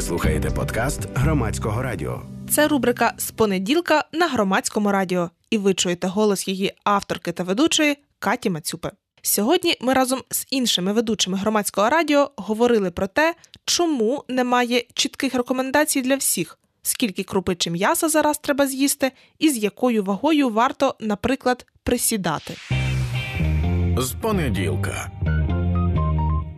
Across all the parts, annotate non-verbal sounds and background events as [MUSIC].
Ви слухаєте подкаст громадського радіо. Це рубрика з понеділка на громадському радіо, і ви чуєте голос її авторки та ведучої Каті Мацюпи. Сьогодні ми разом з іншими ведучими громадського радіо говорили про те, чому немає чітких рекомендацій для всіх, скільки крупичі м'яса зараз треба з'їсти, і з якою вагою варто, наприклад, присідати. З понеділка.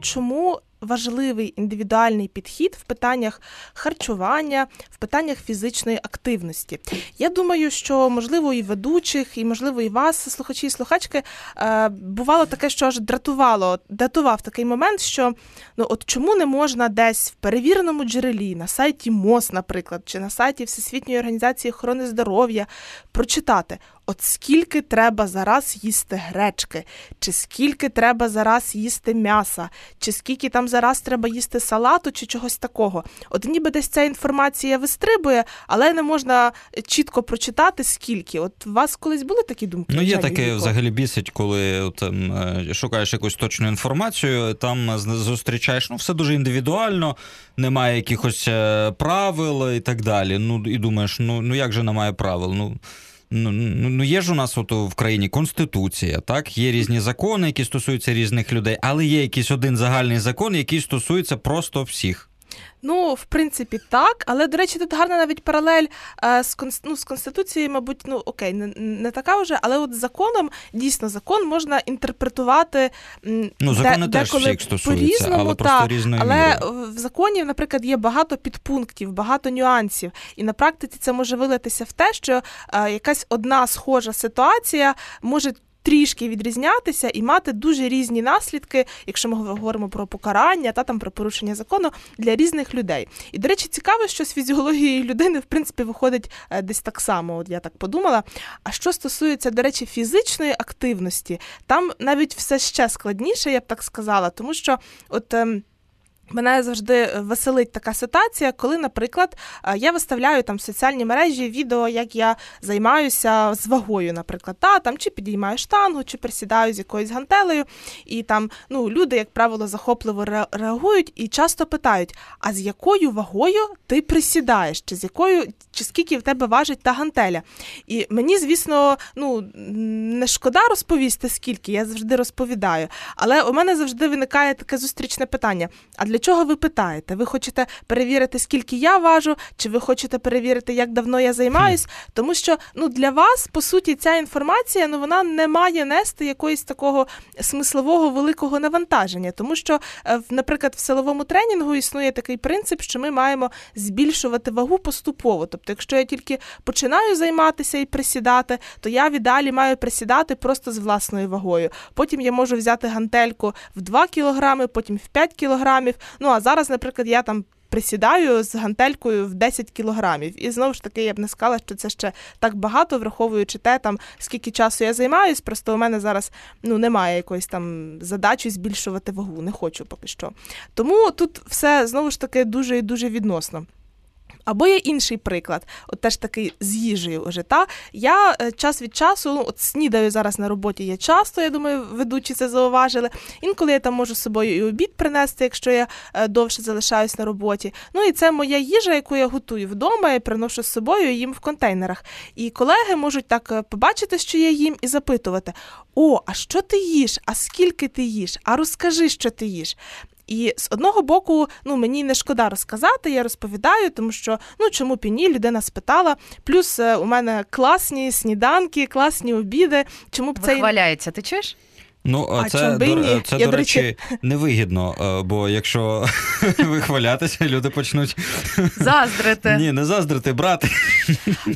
Чому важливий індивідуальний підхід в питаннях харчування, в питаннях фізичної активності. Я думаю, що можливо і ведучих, і можливо і вас, слухачі і слухачки, е, бувало таке, що аж дратувало, датував такий момент, що ну от чому не можна десь в перевіреному джерелі на сайті МОЗ, наприклад, чи на сайті Всесвітньої організації охорони здоров'я прочитати. От скільки треба зараз їсти гречки, чи скільки треба зараз їсти м'яса, чи скільки там зараз треба їсти салату, чи чогось такого. От ніби десь ця інформація вистрибує, але не можна чітко прочитати, скільки. От у вас колись були такі думки? Ну, є таке взагалі бісить, коли там е, шукаєш якусь точну інформацію, там зустрічаєш, ну, все дуже індивідуально, немає якихось е, правил і так далі. Ну, і думаєш, ну, ну як же немає правил? Ну, Ну, ну ну є ж у нас от в країні конституція, так є різні закони, які стосуються різних людей, але є якийсь один загальний закон, який стосується просто всіх. Ну, в принципі, так. Але, до речі, тут гарна навіть паралель е, з ну, з Конституцією, мабуть, ну окей, не не така вже, але от законом дійсно закон можна інтерпретувати ну, закони де, теж всіх стосуються, але та, просто різної Але міри. в законі, наприклад, є багато підпунктів, багато нюансів. І на практиці це може вилитися в те, що е, якась одна схожа ситуація може трішки відрізнятися і мати дуже різні наслідки, якщо ми говоримо про покарання та там про порушення закону для різних людей. І, до речі, цікаво, що з фізіології людини в принципі виходить е, десь так само. От я так подумала. А що стосується, до речі, фізичної активності, там навіть все ще складніше, я б так сказала, тому що от. Мене завжди веселить така ситуація, коли, наприклад, е, я виставляю там в соціальні мережі відео, як я займаюся з вагою, наприклад, та там чи підіймаю штангу, чи присідаю з якоюсь гантелею, і там ну люди, як правило, захопливо реагують і часто питають: а з якою вагою ти присідаєш, чи з якою, чи скільки в тебе важить та гантеля? І мені, звісно, ну не шкода розповісти, скільки я завжди розповідаю, але у мене завжди виникає таке зустрічне питання: а для чого ви питаєте? Ви хочете перевірити, скільки я важу, чи ви хочете перевірити, як давно я займаюсь? Тому що ну для вас по суті ця інформація ну вона не має нести якоїсь такого смислового великого навантаження, тому що, е, наприклад, в силовому тренінгу існує такий принцип, що ми маємо збільшувати вагу поступово. Тобто, якщо я тільки починаю займатися і присідати, то я віддалі маю присідати просто з власною вагою. Потім я можу взяти гантельку в 2 кілограми, потім в 5 кілограмів. Ну а зараз, наприклад, я там. Присідаю з гантелькою в 10 кілограмів. І знову ж таки, я б не сказала, що це ще так багато, враховуючи те, там скільки часу я займаюсь. Просто у мене зараз ну немає якоїсь там задачі збільшувати вагу. Не хочу поки що. Тому тут все знову ж таки дуже і дуже відносно. Або є інший приклад, от теж такий з їжею вже. Та? Я е, час від часу, ну, от снідаю зараз на роботі є часто, я думаю, ведучі це зауважили. Інколи я там можу з собою і обід принести, якщо я е, довше залишаюсь на роботі. Ну і це моя їжа, яку я готую вдома і приношу з собою їм в контейнерах. І колеги можуть так е, побачити, що я їм, і запитувати: О, а що ти їш? А скільки ти їш? А розкажи, що ти їш. І з одного боку, ну мені не шкода розказати, я розповідаю, тому що ну чому піні людина спитала. Плюс е, у мене класні сніданки, класні обіди. Чому б це Вихваляється, ти чуєш? Ну, а це, до, це, Я, до речі, речі, [LAUGHS] невигідно, е, бо якщо [LAUGHS] вихвалятися, люди почнуть заздрити. [LAUGHS] Ні, не заздрити, брати.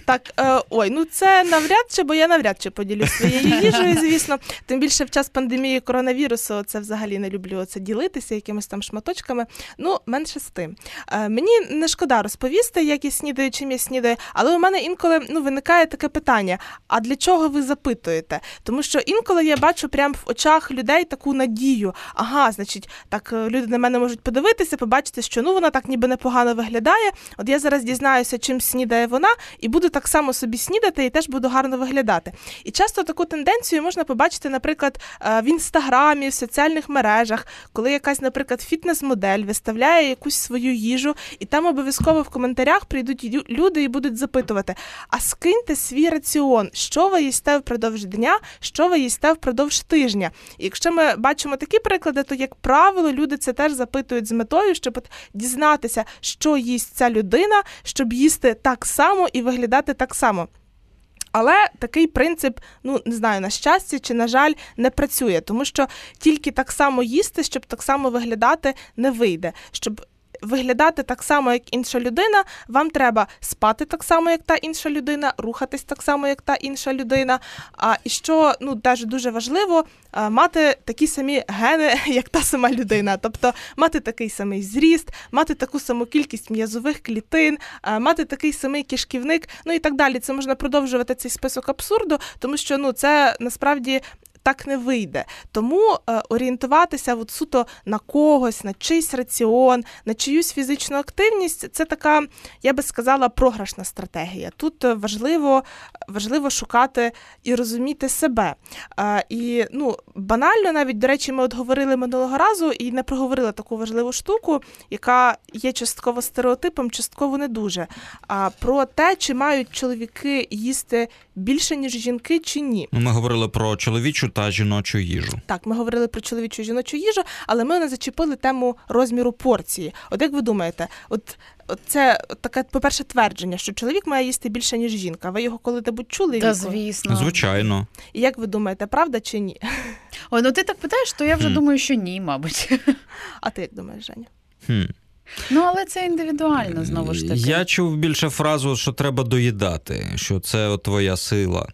Так, е, ой, ну це навряд чи, бо я навряд чи поділюсь своєю їжею, звісно. Тим більше в час пандемії коронавірусу це взагалі не люблю це ділитися якимись там шматочками. Ну, менше з тим. Е, мені не шкода розповісти, як я снідаю, чим я снідаю, але у мене інколи ну, виникає таке питання: а для чого ви запитуєте? Тому що інколи я бачу прямо в очах людей таку надію. Ага, значить, так е, люди на мене можуть подивитися, побачити, що ну вона так ніби непогано виглядає. От я зараз дізнаюся, чим снідає вона, і буду так само собі снідати, і теж буду гарно виглядати. І часто таку тенденцію можна побачити, наприклад, е, в інстаграмі, в соціальних мережах, коли якась, наприклад, фітнес-модель виставляє якусь свою їжу, і там обов'язково в коментарях прийдуть люди і будуть запитувати: а скиньте свій раціон, що ви їсте впродовж дня, що ви їсте впродовж тижня. І якщо ми бачимо такі приклади, то як правило люди це теж запитують з метою, щоб дізнатися, що їсть ця людина, щоб їсти так само і виглядати так само. Але такий принцип, ну не знаю, на щастя чи на жаль, не працює, тому що тільки так само їсти, щоб так само виглядати, не вийде. Щоб виглядати так само, як інша людина, вам треба спати так само, як та інша людина, рухатись так само, як та інша людина. А і що ну теж дуже важливо, мати такі самі гени, [LAUGHS] як та сама людина, тобто мати такий самий зріст, мати таку саму кількість м'язових клітин, мати такий самий кишківник, ну і так далі. Це можна продовжувати цей список абсурду, тому що ну це насправді. Так не вийде. Тому е, орієнтуватися от суто на когось, на чийсь раціон, на чиюсь фізичну активність це така, я би сказала, програшна стратегія. Тут е, важливо, важливо шукати і розуміти себе. Е, і ну, банально, навіть, до речі, ми от говорили минулого разу і не проговорили таку важливу штуку, яка є частково стереотипом, частково не дуже. А про те, чи мають чоловіки їсти більше, ніж жінки, чи ні. Ми говорили про чоловічу та жіночу їжу. Так, ми говорили про чоловічу і жіночу їжу, але ми не зачепили тему розміру порції. От як ви думаєте, от, от це таке, по-перше, твердження, що чоловік має їсти більше, ніж жінка. Ви його коли-небудь чули? Та звісно. Звичайно. І як ви думаєте, правда чи ні? [LAUGHS] Ой, ну ти так питаєш, то я вже Хм. думаю, що ні, мабуть. [LAUGHS] А ти як думаєш, Женя? Хм. Ну, але це індивідуально знову ж таки. Я чув більше фразу, що треба доїдати, що це твоя сила.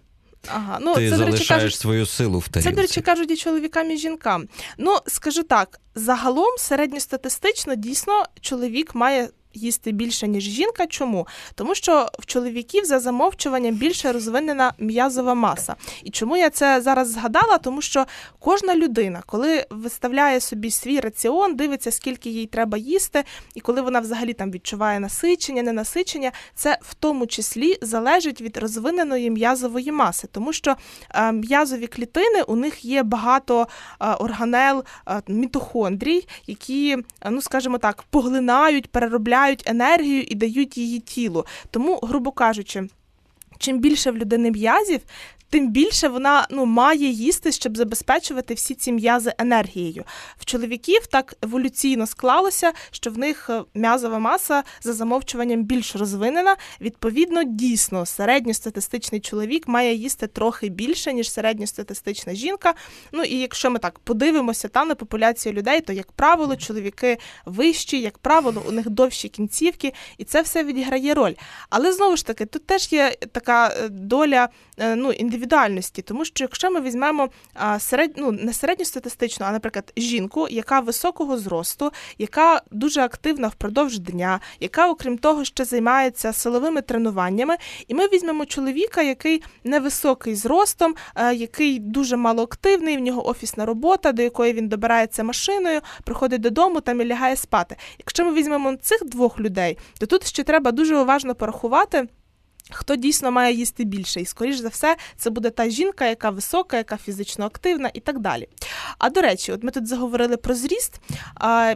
Ага, ну Ти це, до речі, залишаєш кажуть, свою силу в тарілці. Це, до речі, кажуть і чоловікам, і жінкам. Ну, скажу так, загалом середньостатистично дійсно чоловік має. Їсти більше, ніж жінка. Чому? Тому що в чоловіків за замовчуванням більше розвинена м'язова маса. І чому я це зараз згадала? Тому що кожна людина, коли виставляє собі свій раціон, дивиться, скільки їй треба їсти, і коли вона взагалі там відчуває насичення, ненасичення, це в тому числі залежить від розвиненої м'язової маси, тому що е, м'язові клітини у них є багато е, органел е, мітохондрій, які, ну скажімо так, поглинають, переробляють енергію і дають її тілу. Тому, грубо кажучи, чим більше в людини м'язів, тим більше вона ну, має їсти, щоб забезпечувати всі ці м'язи енергією. В чоловіків так еволюційно склалося, що в них е, м'язова маса за замовчуванням більш розвинена. Відповідно, дійсно, середньостатистичний чоловік має їсти трохи більше, ніж середньостатистична жінка. Ну і якщо ми так подивимося та на популяцію людей, то як правило, чоловіки вищі, як правило, у них довші кінцівки, і це все відіграє роль. Але знову ж таки, тут теж є така е, доля е, ну, індивідуальності, тому що якщо ми візьмемо серед, ну, не середньостатистичну, а, наприклад, жінку, яка високого зросту, яка дуже активна впродовж дня, яка, окрім того, ще займається силовими тренуваннями, і ми візьмемо чоловіка, який невисокий зростом, який дуже малоактивний, в нього офісна робота, до якої він добирається машиною, приходить додому там і лягає спати. Якщо ми візьмемо цих двох людей, то тут ще треба дуже уважно порахувати. Хто дійсно має їсти більше, і скоріш за все, це буде та жінка, яка висока, яка фізично активна і так далі. А до речі, от ми тут заговорили про зріст. А,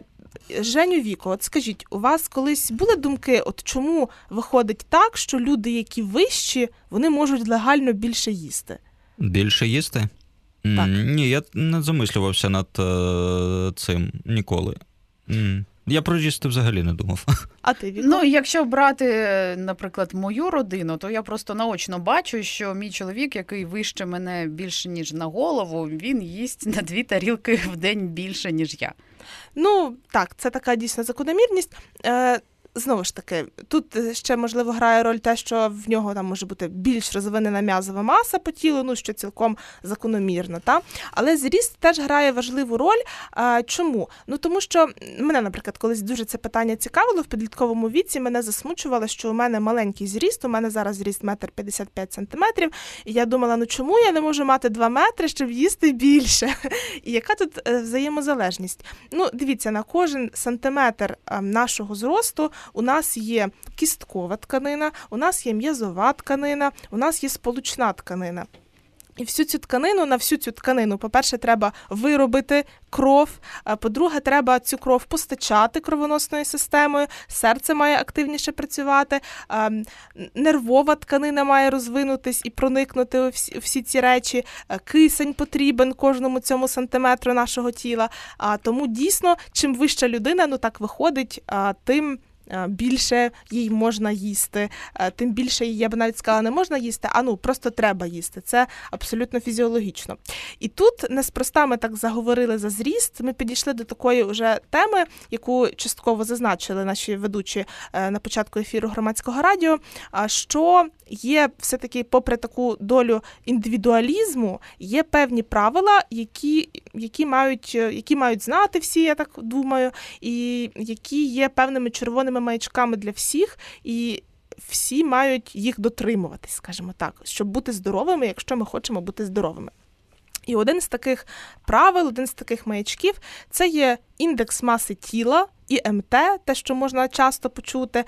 Женю Віко, от скажіть, у вас колись були думки, от чому виходить так, що люди, які вищі, вони можуть легально більше їсти? Більше їсти? Так. Ні, я не замислювався над е, цим ніколи. Я про їсти взагалі не думав. [LAUGHS] А ти Віко? Ну, якщо брати, е, наприклад, мою родину, то я просто наочно бачу, що мій чоловік, який вище мене більше ніж на голову, він їсть на дві тарілки в день більше, ніж я. Ну так, це така дійсна закономірність. Знову ж таки, тут е, ще можливо грає роль те, що в нього там може бути більш розвинена м'язова маса по тілу, ну що цілком закономірно. Та? Але зріст теж грає важливу роль. А, Чому? Ну тому що мене, наприклад, колись дуже це питання цікавило в підлітковому віці. Мене засмучувало, що у мене маленький зріст, у мене зараз зріст метр 55 сантиметрів. І я думала, ну чому я не можу мати 2 метри, щоб їсти більше? [LAUGHS] І яка тут е, взаємозалежність? Ну, дивіться, на кожен сантиметр е, нашого зросту у нас є кісткова тканина, у нас є м'язова тканина, у нас є сполучна тканина. І всю цю тканину, на всю цю тканину, по-перше, треба виробити кров. По-друге, треба цю кров постачати кровоносною системою, серце має активніше працювати, нервова тканина має розвинутись і проникнути у всі, ці речі. Кисень потрібен кожному цьому сантиметру нашого тіла. А тому дійсно, чим вища людина, ну так виходить, тим. А, Більше їй можна їсти, тим більше їй, я б навіть сказала, не можна їсти, а ну просто треба їсти. Це абсолютно фізіологічно. І тут неспроста ми так заговорили за зріст. Ми підійшли до такої вже теми, яку частково зазначили наші ведучі е, на початку ефіру громадського радіо. що є все-таки, попри таку долю індивідуалізму, є певні правила, які, які, мають, які мають знати всі, я так думаю, і які є певними червоними маячками для всіх. і всі мають їх дотримуватись, скажімо так, щоб бути здоровими, якщо ми хочемо бути здоровими. І один з таких правил, один з таких маячків це є індекс маси тіла. ІМТ, те, що можна часто почути,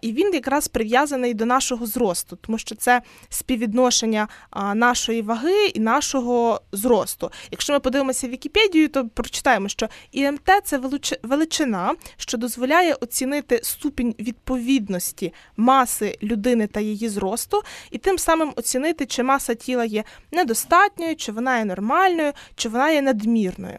і він якраз прив'язаний до нашого зросту, тому що це співвідношення нашої ваги і нашого зросту. Якщо ми подивимося Вікіпедію, то прочитаємо, що ІМТ це величина, що дозволяє оцінити ступінь відповідності маси людини та її зросту, і тим самим оцінити, чи маса тіла є недостатньою, чи вона є нормальною, чи вона є надмірною.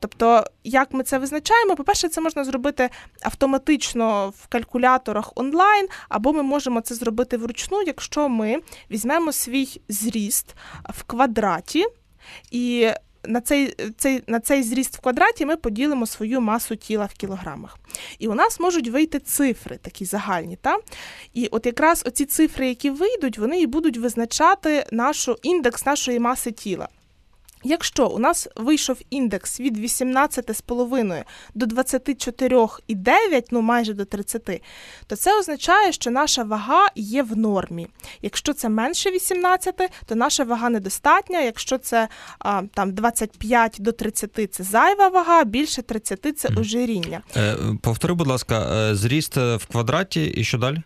Тобто, як ми це визначаємо, по-перше, це можна зробити автоматично в калькуляторах онлайн, або ми можемо це зробити вручну, якщо ми візьмемо свій зріст в квадраті і. На цей цей, на цей зріст в квадраті ми поділимо свою масу тіла в кілограмах. І у нас можуть вийти цифри, такі загальні. Та? І от якраз оці цифри, які вийдуть, вони і будуть визначати нашу індекс нашої маси тіла. Якщо у нас вийшов індекс від 18,5 до 24,9, ну майже до 30, то це означає, що наша вага є в нормі. Якщо це менше 18, то наша вага недостатня. Якщо це а, там 25 до 30 це зайва вага, більше 30 це ожиріння. Е, Повтори, будь ласка, е, зріст в квадраті і що далі?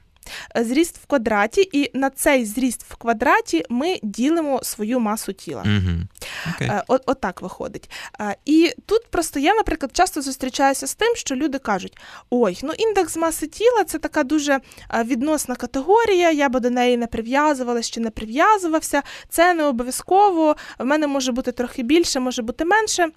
Е, зріст в квадраті, і на цей зріст в квадраті ми ділимо свою масу тіла. Okay. От, от так виходить. Е, і тут просто я, наприклад, часто зустрічаюся з тим, що люди кажуть: ой, ну індекс маси тіла це така дуже відносна категорія, я би до неї не прив'язувалася чи не прив'язувався. Це не обов'язково. В мене може бути трохи більше, може бути менше.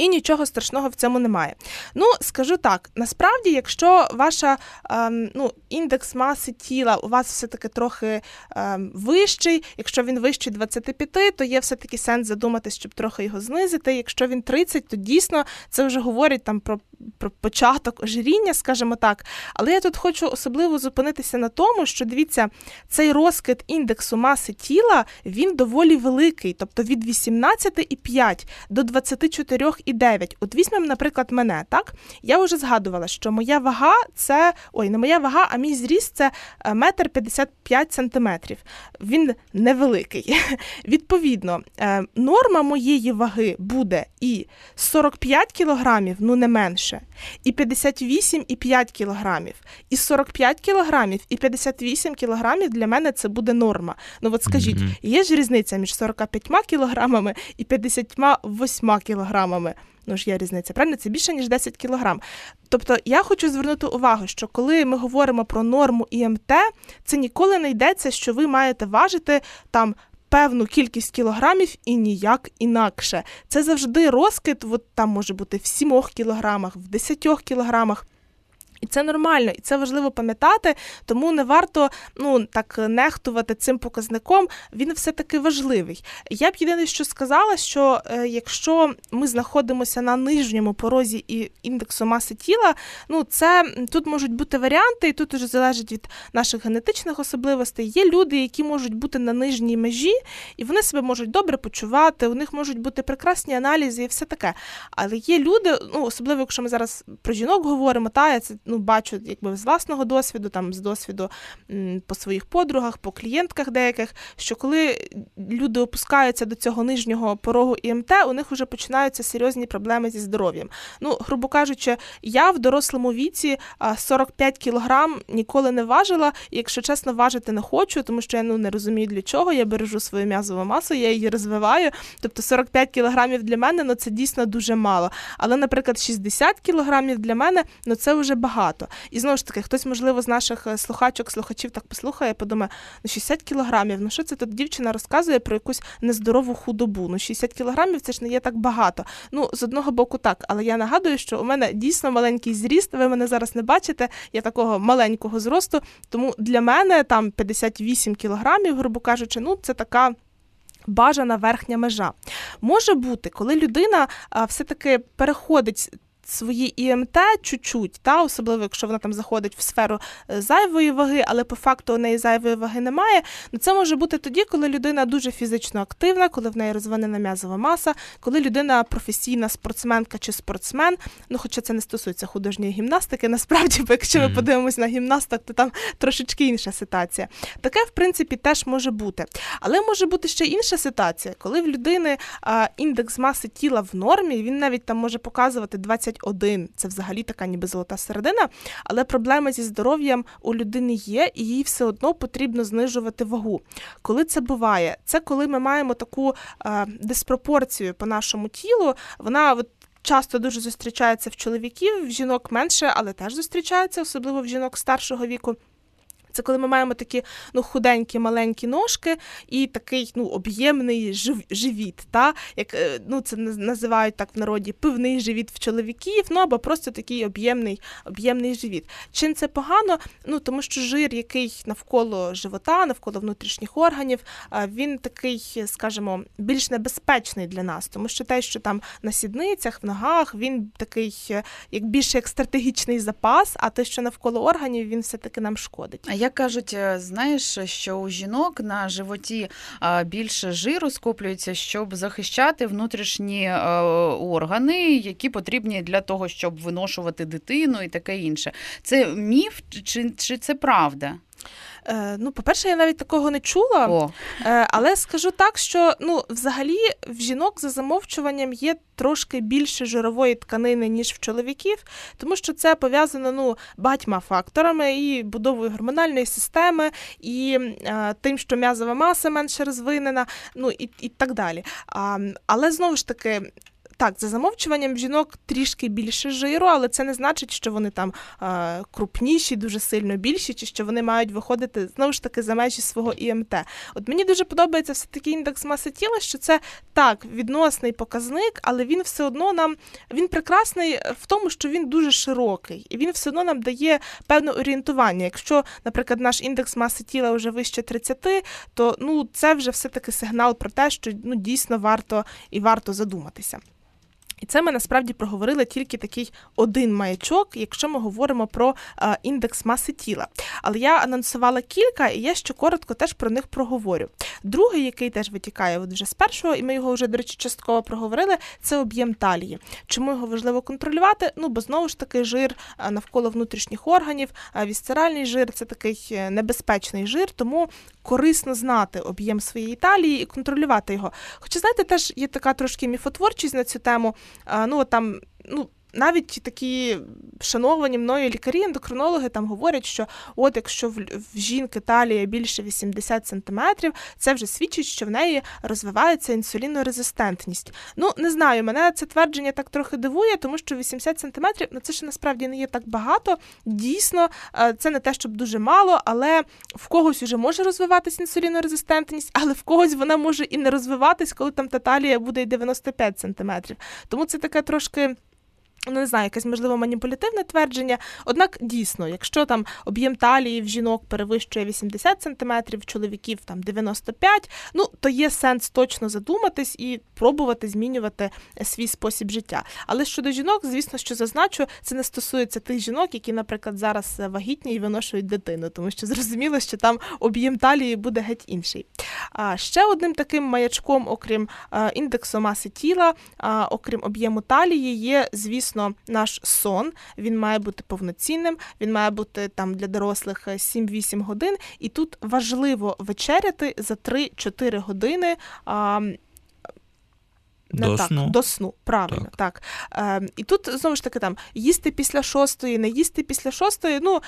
І нічого страшного в цьому немає. Ну, скажу так: насправді, якщо ваша ем, ну, індекс маси тіла у вас все-таки трохи ем, вищий, якщо він вищий 25, то є все-таки сенс задуматись, щоб трохи його знизити. Якщо він 30, то дійсно це вже говорить там про про початок ожиріння, скажімо так. Але я тут хочу особливо зупинитися на тому, що дивіться, цей розкид індексу маси тіла він доволі великий, тобто від 18,5 до 24,9. От візьмемо, наприклад, мене, так? Я вже згадувала, що моя вага це ой, не моя вага, а мій зріст це е, метр 55 сантиметрів. Він невеликий. [LAUGHS] Відповідно, е, норма моєї ваги буде і 45 кілограмів, ну не менше більше, і 58,5 кілограмів, і 45 кілограмів, і 58 кілограмів для мене це буде норма. Ну от скажіть, mm-hmm. є ж різниця між 45 кілограмами і 58 кілограмами. Ну ж є різниця, правильно? Це більше ніж 10 кілограм. Тобто я хочу звернути увагу, що коли ми говоримо про норму ІМТ, це ніколи не йдеться, що ви маєте важити там певну кількість кілограмів і ніяк інакше. Це завжди розкид, от там може бути в 7 кілограмах, в 10 кілограмах. І це нормально, і це важливо пам'ятати, тому не варто ну так нехтувати цим показником. Він все таки важливий. Я б єдине, що сказала, що е, якщо ми знаходимося на нижньому порозі і індексу маси тіла, ну це тут можуть бути варіанти, і тут уже залежить від наших генетичних особливостей. Є люди, які можуть бути на нижній межі, і вони себе можуть добре почувати. У них можуть бути прекрасні аналізи і все таке. Але є люди, ну особливо, якщо ми зараз про жінок говоримо, та це ну бачу, якби з власного досвіду, там з досвіду по своїх подругах, по клієнтках деяких, що коли люди опускаються до цього нижнього порогу ІМТ, у них вже починаються серйозні проблеми зі здоров'ям. Ну, грубо кажучи, я в дорослому віці а, 45 кілограм ніколи не важила, і якщо чесно, важити не хочу, тому що я ну не розумію для чого. Я бережу свою м'язову масу, я її розвиваю. Тобто 45 кілограмів для мене ну це дійсно дуже мало. Але, наприклад, 60 кілограмів для мене ну це вже багато. І знову ж таки, хтось, можливо, з наших е, слухачок, слухачів так послухає, подумає, ну 60 кілограмів, ну що це тут дівчина розказує про якусь нездорову худобу? Ну 60 кілограмів це ж не є так багато. Ну, з одного боку, так, але я нагадую, що у мене дійсно маленький зріст. Ви мене зараз не бачите. Я такого маленького зросту. Тому для мене там 58 кілограмів, грубо кажучи, ну це така. Бажана верхня межа може бути, коли людина а, все-таки переходить свої ІМТ чуть-чуть, та особливо, якщо вона там заходить в сферу е, зайвої ваги, але по факту у неї зайвої ваги немає. Ну це може бути тоді, коли людина дуже фізично активна, коли в неї розвинена м'язова маса, коли людина професійна спортсменка чи спортсмен. Ну, хоча це не стосується художньої гімнастики, насправді, бо якщо ми Мгм. подивимось на гімнасток, то там трошечки інша ситуація. Таке, в принципі, теж може бути. Але може бути ще інша ситуація, коли в людини а, індекс маси тіла в нормі, він навіть там може показувати 21. Це взагалі така ніби золота середина. Але проблеми зі здоров'ям у людини є, і їй все одно потрібно знижувати вагу. Коли це буває? Це коли ми маємо таку е, диспропорцію по нашому тілу. Вона от. Часто дуже зустрічається в чоловіків, в жінок менше, але теж зустрічається, особливо в жінок старшого віку. Це коли ми маємо такі ну, худенькі маленькі ножки і такий ну, об'ємний жив, живіт, та? як е, ну, це наз- називають так в народі пивний живіт в чоловіків, ну або просто такий об'ємний, об'ємний живіт. Чим це погано? Ну тому що жир, який навколо живота, навколо внутрішніх органів, він такий, скажімо, більш небезпечний для нас, тому що те, що там на сідницях, в ногах, він такий, е, як більше як стратегічний запас, а те, що навколо органів, він все таки нам шкодить. А як кажуть, е, знаєш, що у жінок на животі більше жиру скоплюється, щоб захищати внутрішні е, органи, які потрібні для того, щоб виношувати дитину і таке інше. Це міф чи, чи це правда? Е, ну, по-перше, я навіть такого не чула. О, Е, але скажу так, що ну, взагалі в жінок за замовчуванням є трошки більше жирової тканини, ніж в чоловіків, тому що це пов'язано ну, багатьма факторами і будовою гормональної системи, і е, тим, що м'язова маса менше розвинена, ну і, і так далі. А, але знову ж таки. Так, за замовчуванням жінок трішки більше жиру, але це не значить, що вони там е, крупніші, дуже сильно більші, чи що вони мають виходити знову ж таки за межі свого ІМТ. От мені дуже подобається все таки індекс маси тіла, що це так відносний показник, але він все одно нам він прекрасний в тому, що він дуже широкий, і він все одно нам дає певне орієнтування. Якщо, наприклад, наш індекс маси тіла вже вище 30, то ну це вже все таки сигнал про те, що ну дійсно варто і варто задуматися. І це ми насправді проговорили тільки такий один маячок, якщо ми говоримо про індекс маси тіла. Але я анонсувала кілька, і я ще коротко теж про них проговорю. Другий, який теж витікає от вже з першого, і ми його вже, до речі, частково проговорили, це об'єм талії. Чому його важливо контролювати? Ну, бо знову ж таки жир навколо внутрішніх органів, вісцеральний жир це такий е, небезпечний жир, тому корисно знати об'єм своєї талії і контролювати його. Хоча, знаєте, теж є така трошки міфотворчість на цю тему. Ну, там, ну, навіть такі шановані мною лікарі, ендокринологи там говорять, що от якщо в, жінки талія більше 80 см, це вже свідчить, що в неї розвивається інсулінорезистентність. Ну, не знаю, мене це твердження так трохи дивує, тому що 80 см, ну це ще насправді не є так багато. Дійсно, е, це не те, щоб дуже мало, але в когось вже може розвиватися інсулінорезистентність, але в когось вона може і не розвиватись, коли там та талія буде і 95 см. Тому це таке трошки. Ну не знаю, якесь можливо маніпулятивне твердження. Однак дійсно, якщо там об'єм талії в жінок перевищує 80 см, в чоловіків там 95, ну то є сенс точно задуматись і пробувати змінювати свій спосіб життя. Але щодо жінок, звісно, що зазначу, це не стосується тих жінок, які, наприклад, зараз вагітні і виношують дитину, тому що зрозуміло, що там об'єм талії буде геть інший. А ще одним таким маячком, окрім індексу маси тіла, окрім об'єму талії, є, звісно, наш сон. Він має бути повноцінним, він має бути там для дорослих 7-8 годин. І тут важливо вечеряти за 3-4 години. Не до так, сну. до сну, правильно, так. так. Е, І тут знову ж таки там їсти після шостої, не їсти після шостої. Ну,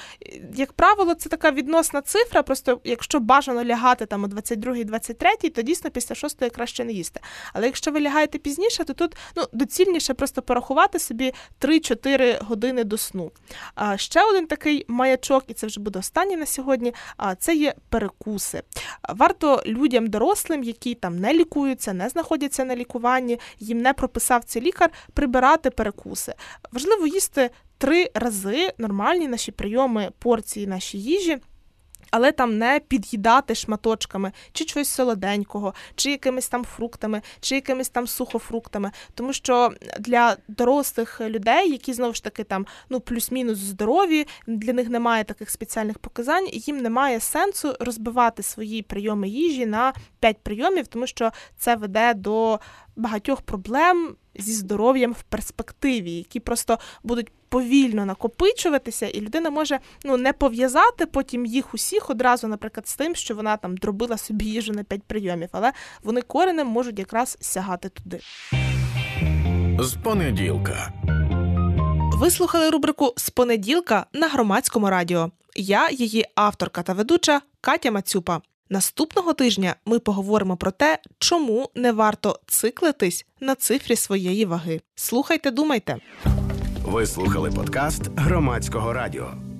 як правило, це така відносна цифра. Просто якщо бажано лягати там о 22-23, то дійсно після шостої краще не їсти. Але якщо ви лягаєте пізніше, то тут ну, доцільніше просто порахувати собі 3-4 години до сну. А ще один такий маячок, і це вже буде останній на сьогодні. А це є перекуси. Варто людям дорослим, які там не лікуються, не знаходяться на лікуванні лікуванні їм не прописав цей лікар, прибирати перекуси. Важливо їсти три рази нормальні наші прийоми порції наші їжі. Але там не під'їдати шматочками чи чогось солоденького, чи якимись там фруктами, чи якимись там сухофруктами. Тому що для дорослих людей, які знову ж таки там ну плюс-мінус здорові, для них немає таких спеціальних показань, їм немає сенсу розбивати свої прийоми їжі на 5 прийомів, тому що це веде до багатьох проблем зі здоров'ям в перспективі, які просто будуть повільно накопичуватися, і людина може ну не пов'язати потім їх усіх одразу, наприклад, з тим, що вона там дробила собі їжу на 5 прийомів, але вони коренем можуть якраз сягати туди. З понеділка. Ви слухали рубрику з понеділка на громадському радіо. Я її авторка та ведуча Катя Мацюпа. Наступного тижня ми поговоримо про те, чому не варто циклитись на цифрі своєї ваги. Слухайте, думайте. Ви слухали подкаст громадського радіо.